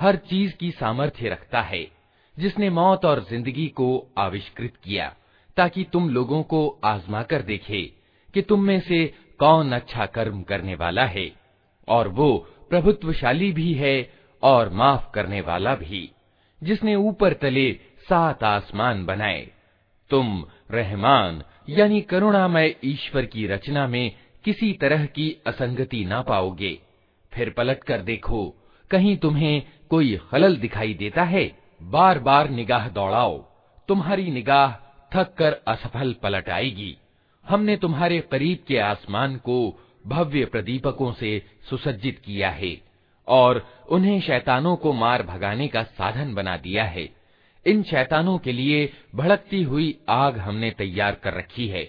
हर चीज़ की सामर्थ्य रखता है, जिसने मौत और ज़िंदगी को आविष्कृत किया, ताकि तुम लोगों को आजमा कर देखे कि तुम में से कौन अच्छा कर्म करने वाला है, और वो प्रभुत्वशाली भी है और माफ़ करने वाला भी, जिसने ऊपर तले सात आसमान बनाए। तुम रहमान, यानी करुणामय ईश्वर की रचना में किसी तरह की असंगति ना पाओगे। फिर पलट कर देखो कहीं तुम्हें कोई खलल दिखाई देता है बार बार निगाह दौड़ाओ। तुम्हारी निगाह थक कर असफल पलट आएगी। हमने तुम्हारे करीब के आसमान को भव्य प्रदीपकों से सुसज्जित किया है और उन्हें शैतानों को मार भगाने का साधन बना दिया है। इन शैतानों के लिए भड़कती हुई आग हमने तैयार कर रखी है।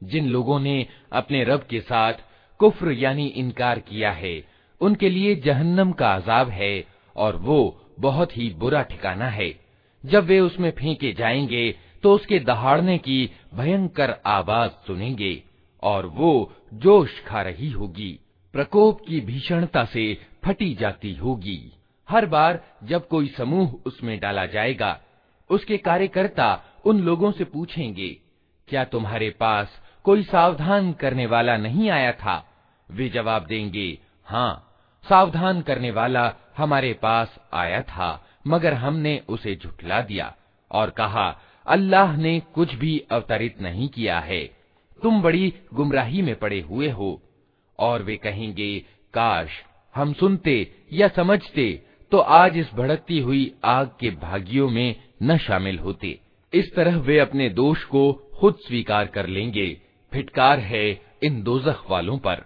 जिन लोगों ने अपने रब के साथ कुफ्र यानी इनकार किया है उनके लिए जहन्नम का अजाब है और वो बहुत ही बुरा ठिकाना है जब वे उसमें फेंके जाएंगे तो उसके दहाड़ने की भयंकर आवाज सुनेंगे और वो जोश खा रही होगी। प्रकोप की भीषणता से फटी जाती होगी। हर बार जब कोई समूह उसमें डाला जाएगा, उसके कार्यकर्ता उन लोगों से पूछेंगे, क्या तुम्हारे पास कोई सावधान करने वाला नहीं आया था? वे जवाब देंगे हाँ सावधान करने वाला हमारे पास आया था, मगर हमने उसे झुठला दिया और कहा, अल्लाह ने कुछ भी अवतरित नहीं किया है। तुम बड़ी गुमराही में पड़े हुए हो। और वे कहेंगे, काश हम सुनते या समझते तो आज इस भड़कती हुई आग के भागियों में न शामिल होते। इस तरह वे अपने दोष को खुद स्वीकार कर लेंगे। फिटकार है इन दोजख वालों पर।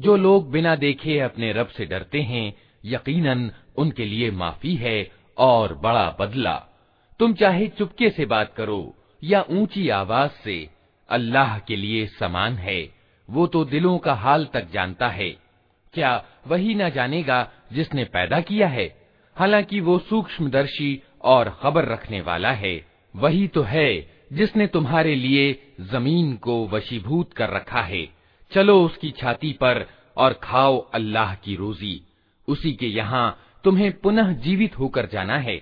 जो लोग बिना देखे अपने रब से डरते हैं, यकीनन उनके लिए माफ़ी है और बड़ा बदला। तुम चाहे चुपके से बात करो या ऊँची आवाज़ से, अल्लाह के लिए समान है। वो तो दिलों का हाल तक जानता है। क्या वही ना जानेगा जिसने पैदा किया है? हालाँकि वो सूक्ष्मदर्शी और खबर रखने वाला है। वही तो है जिसने तुम्हारे लिए ज़मीन को वशीभूत कर रखा है। चलो उसकी छाती पर और खाओ अल्लाह की रोजी उसी के यहाँ तुम्हें पुनः जीवित होकर जाना है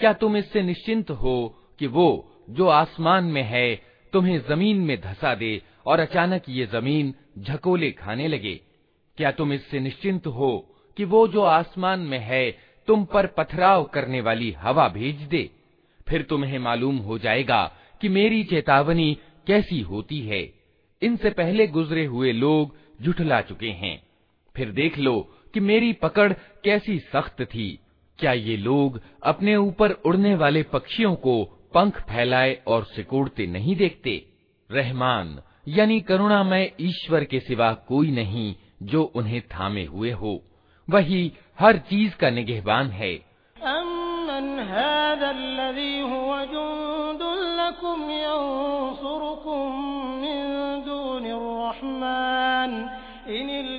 क्या तुम इससे निश्चिंत हो कि वो जो आसमान में है, तुम्हें ज़मीन में धसा दे और अचानक ये ज़मीन झकोले खाने लगे? क्या तुम इससे निश्चिंत हो कि वो जो आसमान में है, तुम पर पथराव करने वाली हवा भेज दे? फिर तुम्हें मालूम हो जाएगा कि मेरी चेतावनी कैसी होती है। इनसे पहले गुजरे हुए लोग जुठला चुके हैं। फिर देख लो कि मेरी पकड़ कैसी सख्त थी। क्या ये लोग अपने ऊपर उड़ने वाले पक्षियों को पंख फैलाए और सिकोड़ते नहीं देखते रहमान यानी करुणामय ईश्वर के सिवा कोई नहीं जो उन्हें थामे हुए हो वही हर चीज का निगहबान है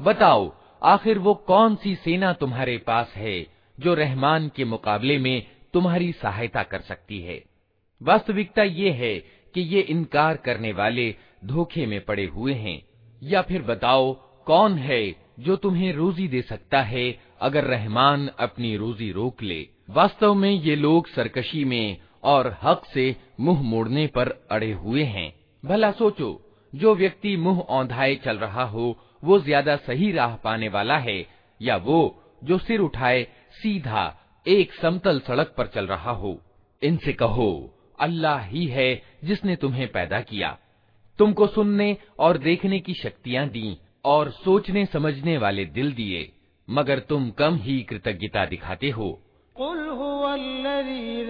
बताओ आखिर वो कौन सी सेना तुम्हारे पास है जो रहमान के मुकाबले में तुम्हारी सहायता कर सकती है वास्तविकता ये है कि ये इनकार करने वाले धोखे में पड़े हुए हैं या फिर बताओ कौन है जो तुम्हें रोजी दे सकता है अगर रहमान अपनी रोजी रोक ले वास्तव में ये लोग सरकशी में और हक से मुंह मोड़ने पर अड़े हुए हैं भला सोचो, जो व्यक्ति मुँह औंधाए चल रहा हो, वो ज़्यादा सही राह पाने वाला है, या वो, जो सिर उठाए, सीधा, एक समतल सड़क पर चल रहा हो। इनसे कहो, अल्लाह ही है जिसने तुम्हें पैदा किया। तुमको सुनने और देखने की शक्तियाँ दी, और सोचने समझने वाले दिल दिए, मगर तुम कम ही कृतज्ञता दिखाते हो।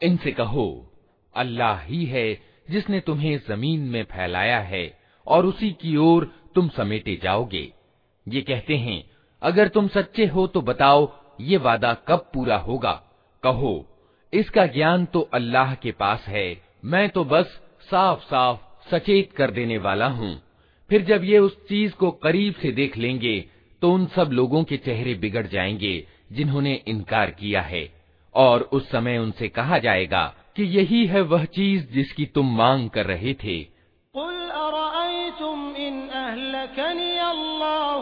इनसे कहो अल्लाह ही है जिसने तुम्हें जमीन में फैलाया है और उसी की ओर तुम समेटे जाओगे ये कहते हैं अगर तुम सच्चे हो तो बताओ ये वादा कब पूरा होगा कहो इसका ज्ञान तो अल्लाह के पास है मैं तो बस साफ साफ सचेत कर देने वाला हूँ। फिर जब ये उस चीज़ को करीब से देख लेंगे तो उन सब लोगों के चेहरे बिगड़ जाएँगे, जिन्होंने इनकार किया है। और उस समय उनसे कहा जाएगा कि यही है वह चीज़ जिसकी तुम मांग कर रहे थे। कुल अरअयतुम इन अहलकनी अल्लाहु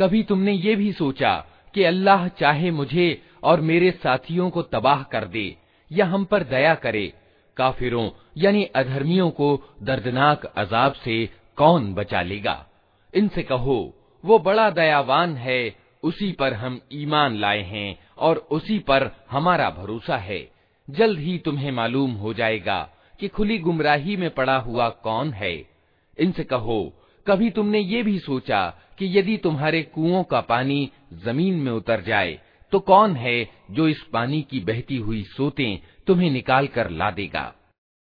कभी तुमने ये भी सोचा कि अल्लाह चाहे मुझे और मेरे साथियों को तबाह कर दे या हम पर दया करे, काफिरों यानी अधर्मियों को दर्दनाक अजाब से कौन बचा लेगा? इनसे कहो, वो बड़ा दयावान है, उसी पर हम ईमान लाए हैं और उसी पर हमारा भरोसा है। जल्द ही तुम्हें मालूम हो जाएगा कि खुली गुमराही में पड़ा हुआ कौन है। इनसे कहो, कभी तुमने ये भी सोचा कि यदि तुम्हारे कुओं का पानी ज़मीन में उतर जाए तो कौन है जो इस पानी की बहती हुई सोते तुम्हें निकाल कर ला देगा?